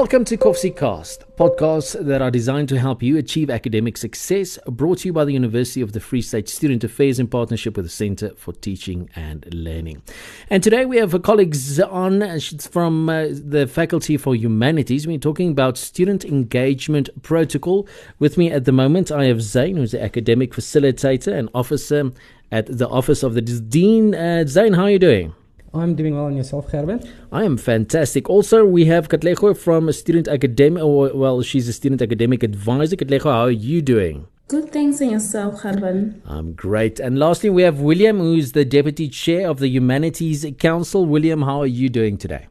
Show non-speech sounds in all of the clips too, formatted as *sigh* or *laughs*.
Welcome to Kovsie Cast, podcasts that are designed to help you achieve academic success, brought to you by the University of the Free State Student Affairs in partnership with the Center for Teaching and Learning. And today we have a colleagues on from uh, the Faculty for Humanities. We're talking about student engagement protocol. With me at the moment, I have Zayne, who's the academic facilitator and officer at the Office of the Dean. Uh, Zayne, how are you doing? I'm doing well on yourself, Gerben. I am fantastic. Also, we have Katlego from a student academic, well, she's a student academic advisor. Katlego, how are you doing? Good, thanks, and yourself, Gerben. I'm great. And lastly, we have William, who's the deputy chair of the Humanities Council. William, how are you doing today?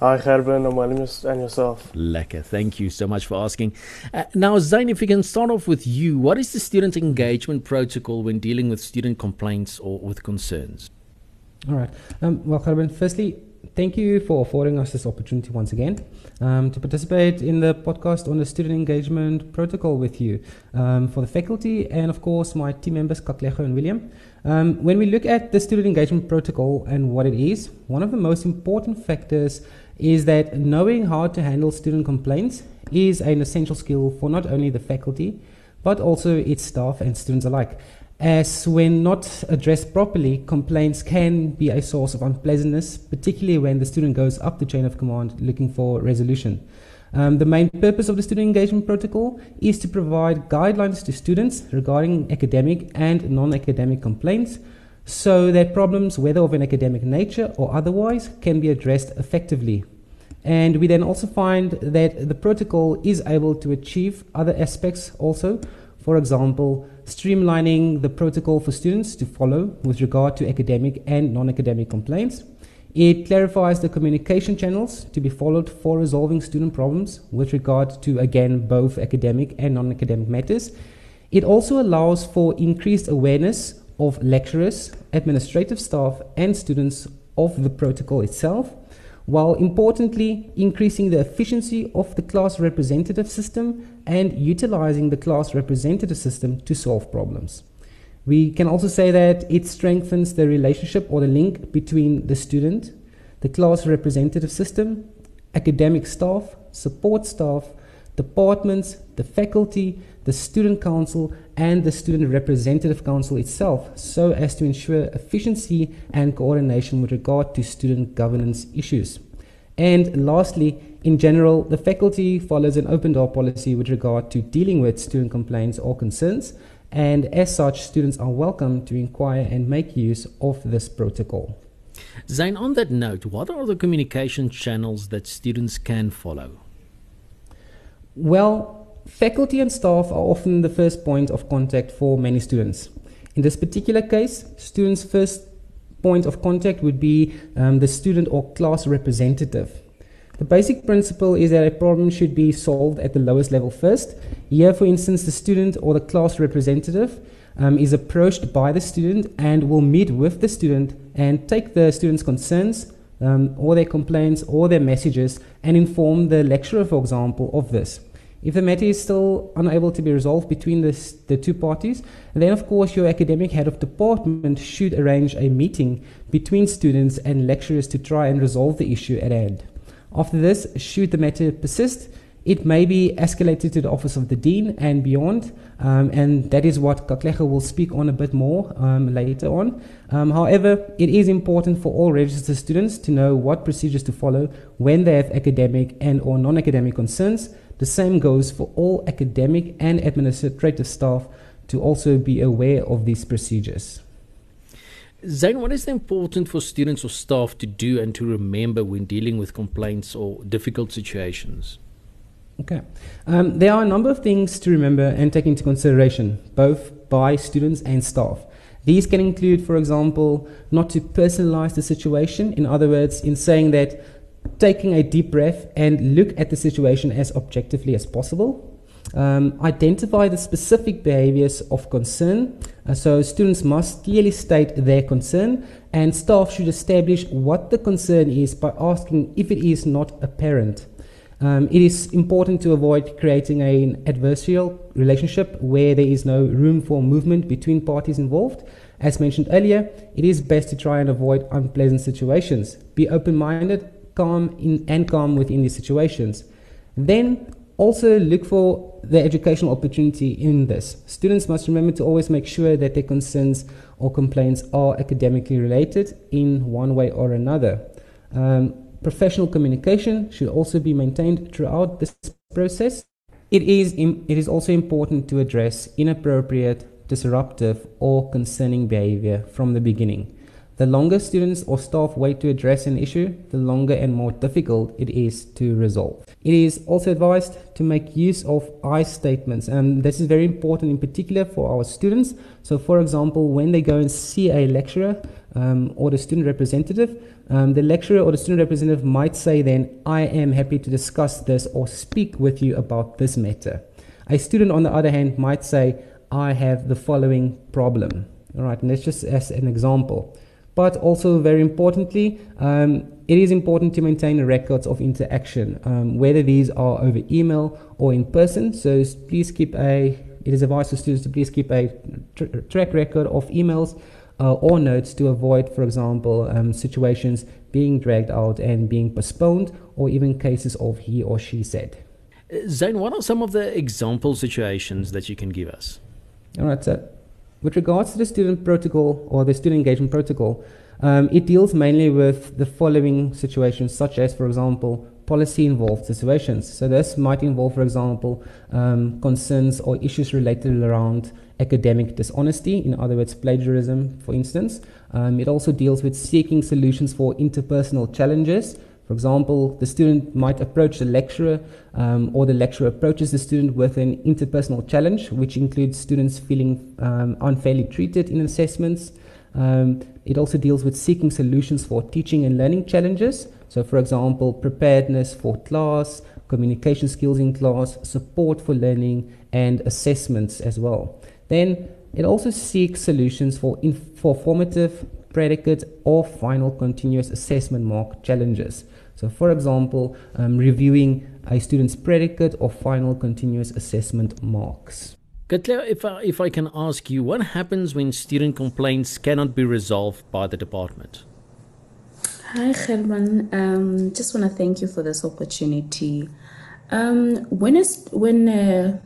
Hi, Gerben. I'm well, and yourself? Lekker. Thank you so much for asking. Uh, now, Zayne, if we can start off with you, what is the student engagement protocol when dealing with student complaints or with concerns? All right. Um, well, Gerben, firstly, thank you for affording us this opportunity once again um, to participate in the podcast on the student engagement protocol with you um, for the faculty and, of course, my team members, Katlego and William. Um, when we look at the student engagement protocol and what it is, one of the most important factors is that knowing how to handle student complaints is an essential skill for not only the faculty but also its staff and students alike as when not addressed properly, complaints can be a source of unpleasantness, particularly when the student goes up the chain of command looking for resolution. Um, the main purpose of the student engagement protocol is to provide guidelines to students regarding academic and non academic complaints so that problems, whether of an academic nature or otherwise, can be addressed effectively. And we then also find that the protocol is able to achieve other aspects also. For example, streamlining the protocol for students to follow with regard to academic and non academic complaints. It clarifies the communication channels to be followed for resolving student problems with regard to, again, both academic and non academic matters. It also allows for increased awareness of lecturers, administrative staff, and students of the protocol itself while importantly increasing the efficiency of the class representative system and utilizing the class representative system to solve problems. We can also say that it strengthens the relationship or the link between the student, the class representative system, academic staff, support staff, departments, the faculty, the student council, and the student representative council itself, so as to ensure efficiency and coordination with regard to student governance issues. And lastly, in general, the faculty follows an open door policy with regard to dealing with student complaints or concerns, and as such, students are welcome to inquire and make use of this protocol. Zayne, on that note, what are the communication channels that students can follow? Well, faculty and staff are often the first point of contact for many students. In this particular case, students' first point of contact would be um, the student or class representative. The basic principle is that a problem should be solved at the lowest level first. Here, for instance, the student or the class representative um, is approached by the student and will meet with the student and take the student's concerns um, or their complaints or their messages and inform the lecturer, for example, of this. If the matter is still unable to be resolved between this, the two parties, then of course your academic head of department should arrange a meeting between students and lecturers to try and resolve the issue at hand. After this, should the matter persist, it may be escalated to the office of the dean and beyond, um, and that is what Katlego will speak on a bit more um, later on. Um, however, it is important for all registered students to know what procedures to follow when they have academic and or non-academic concerns the same goes for all academic and administrative staff to also be aware of these procedures. Zayne, what is important for students or staff to do and to remember when dealing with complaints or difficult situations? Okay. Um, there are a number of things to remember and take into consideration, both by students and staff. These can include, for example, not to personalize the situation. In other words, in saying that taking a deep breath and look at the situation as objectively as possible. Um, identify the specific behaviors of concern. Uh, so, students must clearly state their concern, and staff should establish what the concern is by asking if it is not apparent. Um, it is important to avoid creating an adversarial relationship where there is no room for movement between parties involved. As mentioned earlier, it is best to try and avoid unpleasant situations. Be open minded, calm in, and calm within these situations. Then also look for the educational opportunity in this. Students must remember to always make sure that their concerns or complaints are academically related in one way or another. Um, professional communication should also be maintained throughout this process. It is, Im- it is also important to address inappropriate, disruptive, or concerning behavior from the beginning. The longer students or staff wait to address an issue, the longer and more difficult it is to resolve. It is also advised to make use of I statements, and this is very important in particular for our students. So, for example, when they go and see a lecturer um, or the student representative, um, the lecturer or the student representative might say, then, I am happy to discuss this or speak with you about this matter. A student, on the other hand, might say, I have the following problem. All right, and that's just as an example. But also, very importantly, um, it is important to maintain records of interaction, um, whether these are over email or in person. So please keep a, it is advised for students to please keep a tr- track record of emails uh, or notes to avoid, for example, um, situations being dragged out and being postponed, or even cases of he or she said. Uh, Zayne, what are some of the example situations that you can give us? All right, so with regards to the student protocol or the student engagement protocol, um, it deals mainly with the following situations, such as, for example, policy involved situations. So, this might involve, for example, um, concerns or issues related around academic dishonesty, in other words, plagiarism, for instance. Um, it also deals with seeking solutions for interpersonal challenges. For example, the student might approach the lecturer, um, or the lecturer approaches the student with an interpersonal challenge, which includes students feeling um, unfairly treated in assessments. Um, it also deals with seeking solutions for teaching and learning challenges. So, for example, preparedness for class, communication skills in class, support for learning, and assessments as well. Then it also seeks solutions for, for formative, predicate, or final continuous assessment mark challenges. So, for example, um, reviewing a student's predicate or final continuous assessment marks. Katla, if I, if I can ask you, what happens when student complaints cannot be resolved by the department? Hi, Gerben. Um, just want to thank you for this opportunity. Um, when a, when a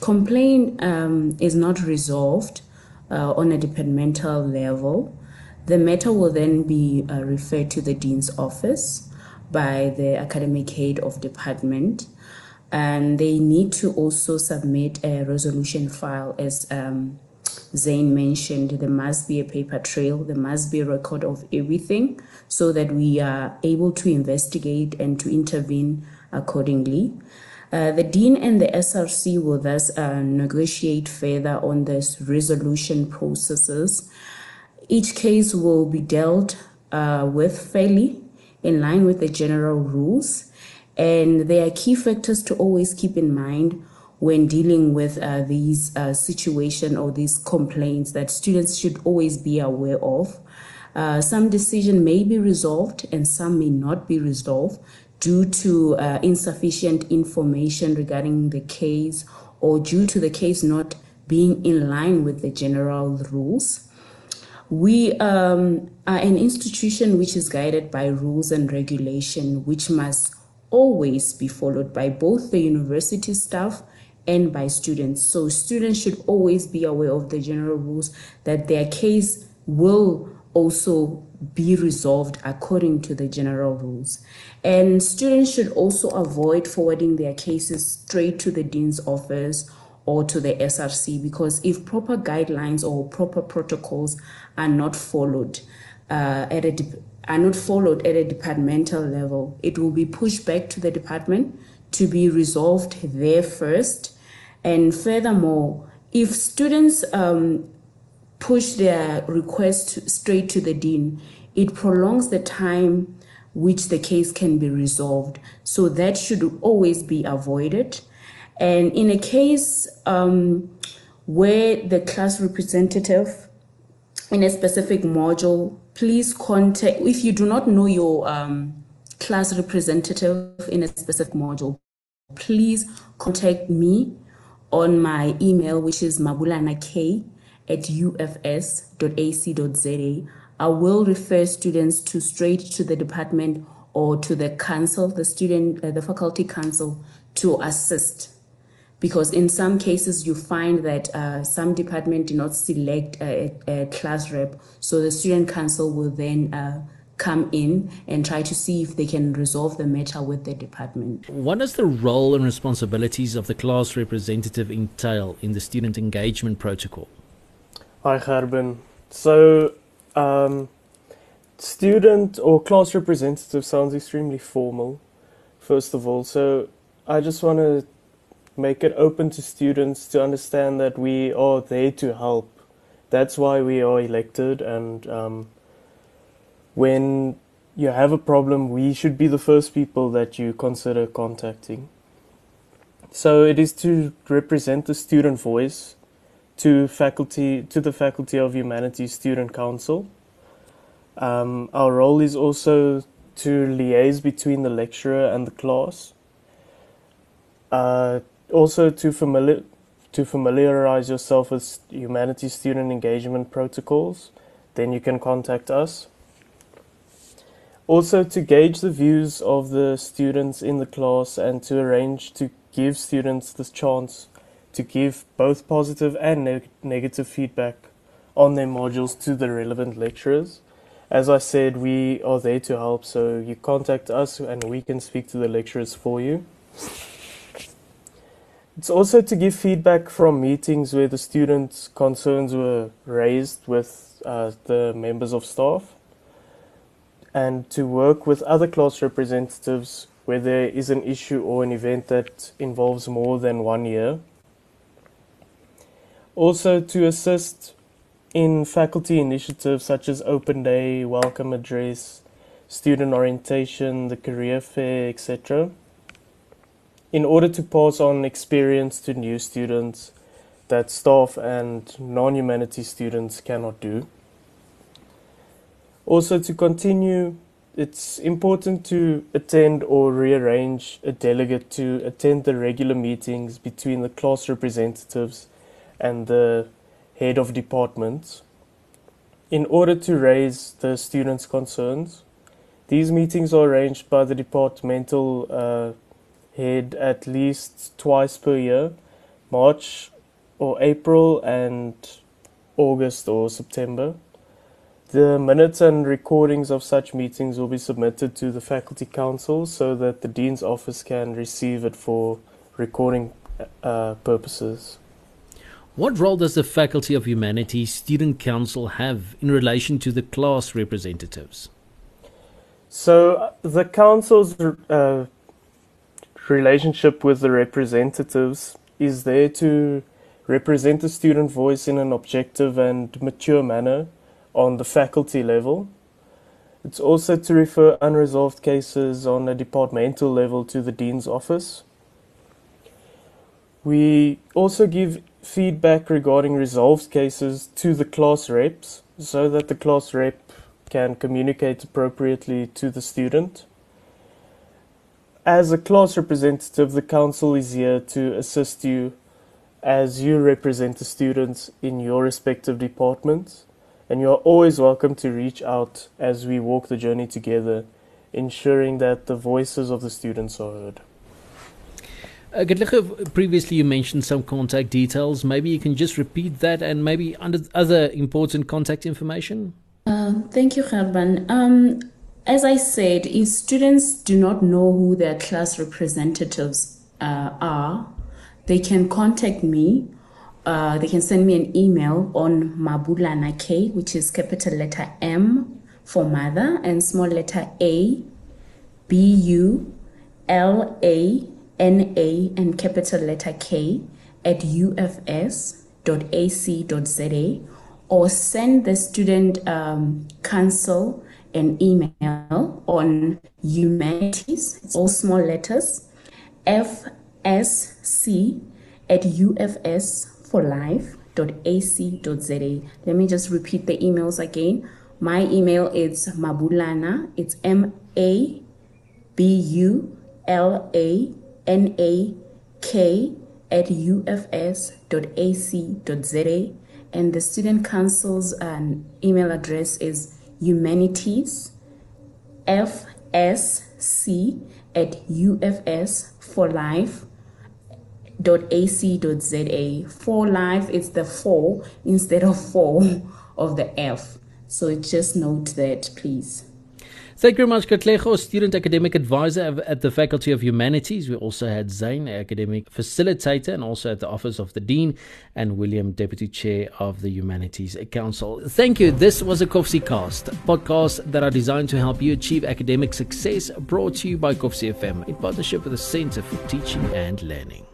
complaint um, is not resolved uh, on a departmental level, the matter will then be uh, referred to the dean's office by the academic head of department and they need to also submit a resolution file as um, Zayne mentioned, there must be a paper trail, there must be a record of everything so that we are able to investigate and to intervene accordingly. Uh, the Dean and the SRC will thus uh, negotiate further on this resolution processes. Each case will be dealt uh, with fairly in line with the general rules, and there are key factors to always keep in mind when dealing with uh, these uh, situation or these complaints that students should always be aware of. Uh, some decision may be resolved and some may not be resolved due to uh, insufficient information regarding the case or due to the case not being in line with the general rules. We um, are an institution which is guided by rules and regulation, which must always be followed by both the university staff and by students. So students should always be aware of the general rules that their case will also be resolved according to the general rules. And students should also avoid forwarding their cases straight to the dean's office or to the SRC because if proper guidelines or proper protocols are not followed uh, at a de- are not followed at a departmental level, it will be pushed back to the department to be resolved there first. And furthermore, if students um, push their request straight to the dean, it prolongs the time which the case can be resolved. So that should always be avoided. And in a case um, where the class representative in a specific module, please contact, if you do not know your um, class representative in a specific module, please contact me on my email, which is mabulanak at ufs.ac.za. I will refer students to straight to the Department or to the council, the student, uh, the faculty council, to assist. Because in some cases, you find that uh, some department do not select a, a, class rep, so the student council will then uh, come in and try to see if they can resolve the matter with the department. What does the role and responsibilities of the class representative entail in the student engagement protocol? Hi, Gerben. So, um, student or class representative sounds extremely formal, first of all. So, I just want to make it open to students to understand that we are there to help. That's why we are elected, and um, when you have a problem, we should be the first people that you consider contacting. So it is to represent the student voice to faculty to the Faculty of Humanities Student Council. Um, our role is also to liaise between the lecturer and the class. Uh, also to familiar to familiarize yourself with humanities student engagement protocols, then you can contact us. Also to gauge the views of the students in the class and to arrange to give students the chance to give both positive and neg- negative feedback on their modules to the relevant lecturers. As I said, we are there to help, so you contact us and we can speak to the lecturers for you. It's also to give feedback from meetings where the students' concerns were raised with uh, the members of staff, and to work with other class representatives where there is an issue or an event that involves more than one year also to assist in faculty initiatives such as Open Day, Welcome Address, Student Orientation, the Career Fair, etc., in order to pass on experience to new students that staff and non humanity students cannot do. Also, to continue, it's important to attend or rearrange a delegate to attend the regular meetings between the class representatives and the head of departments in order to raise the students' concerns. These meetings are arranged by the departmental uh, head at least twice per year, March or April and August or September. The minutes and recordings of such meetings will be submitted to the Faculty Council so that the Dean's office can receive it for recording uh, purposes. What role does the Faculty of Humanities Student Council have in relation to the class representatives? So, uh, the council's uh, relationship with the representatives is there to represent the student voice in an objective and mature manner on the faculty level. It's also to refer unresolved cases on a departmental level to the Dean's office. We also give feedback regarding resolved cases to the class reps so that the class rep can communicate appropriately to the student. As a class representative, the council is here to assist you as you represent the students in your respective departments, and you are always welcome to reach out as we walk the journey together, ensuring that the voices of the students are heard. Uh, previously you mentioned some contact details. Maybe you can just repeat that and maybe under other important contact information. Uh, thank you, Gerben. Um, as I said, if students do not know who their class representatives uh, are, they can contact me. Uh, they can send me an email on Mabulana K, which is capital letter M for mother and small letter A, B U L A N A and capital letter K at ufs.ac.za or send the student um, council an email on humanities, all small letters, fsc at ufsforlife.ac.za. Let me just repeat the emails again. My email is mabulana, it's M A B U L A nak at ufs.ac.za and the student council's um, email address is humanities fsc at ufs for life ac.za. For life, it's the four instead of four *laughs* of the F. So just note that, please. Thank you very much, Katlego, Student Academic Advisor at the Faculty of Humanities. We also had Zayne, Academic Facilitator, and also at the Office of the Dean, and William, Deputy Chair of the Humanities Council. Thank you. This was a Kovsie Cast, podcasts that are designed to help you achieve academic success, brought to you by Kovsie FM in partnership with the Center for Teaching and Learning.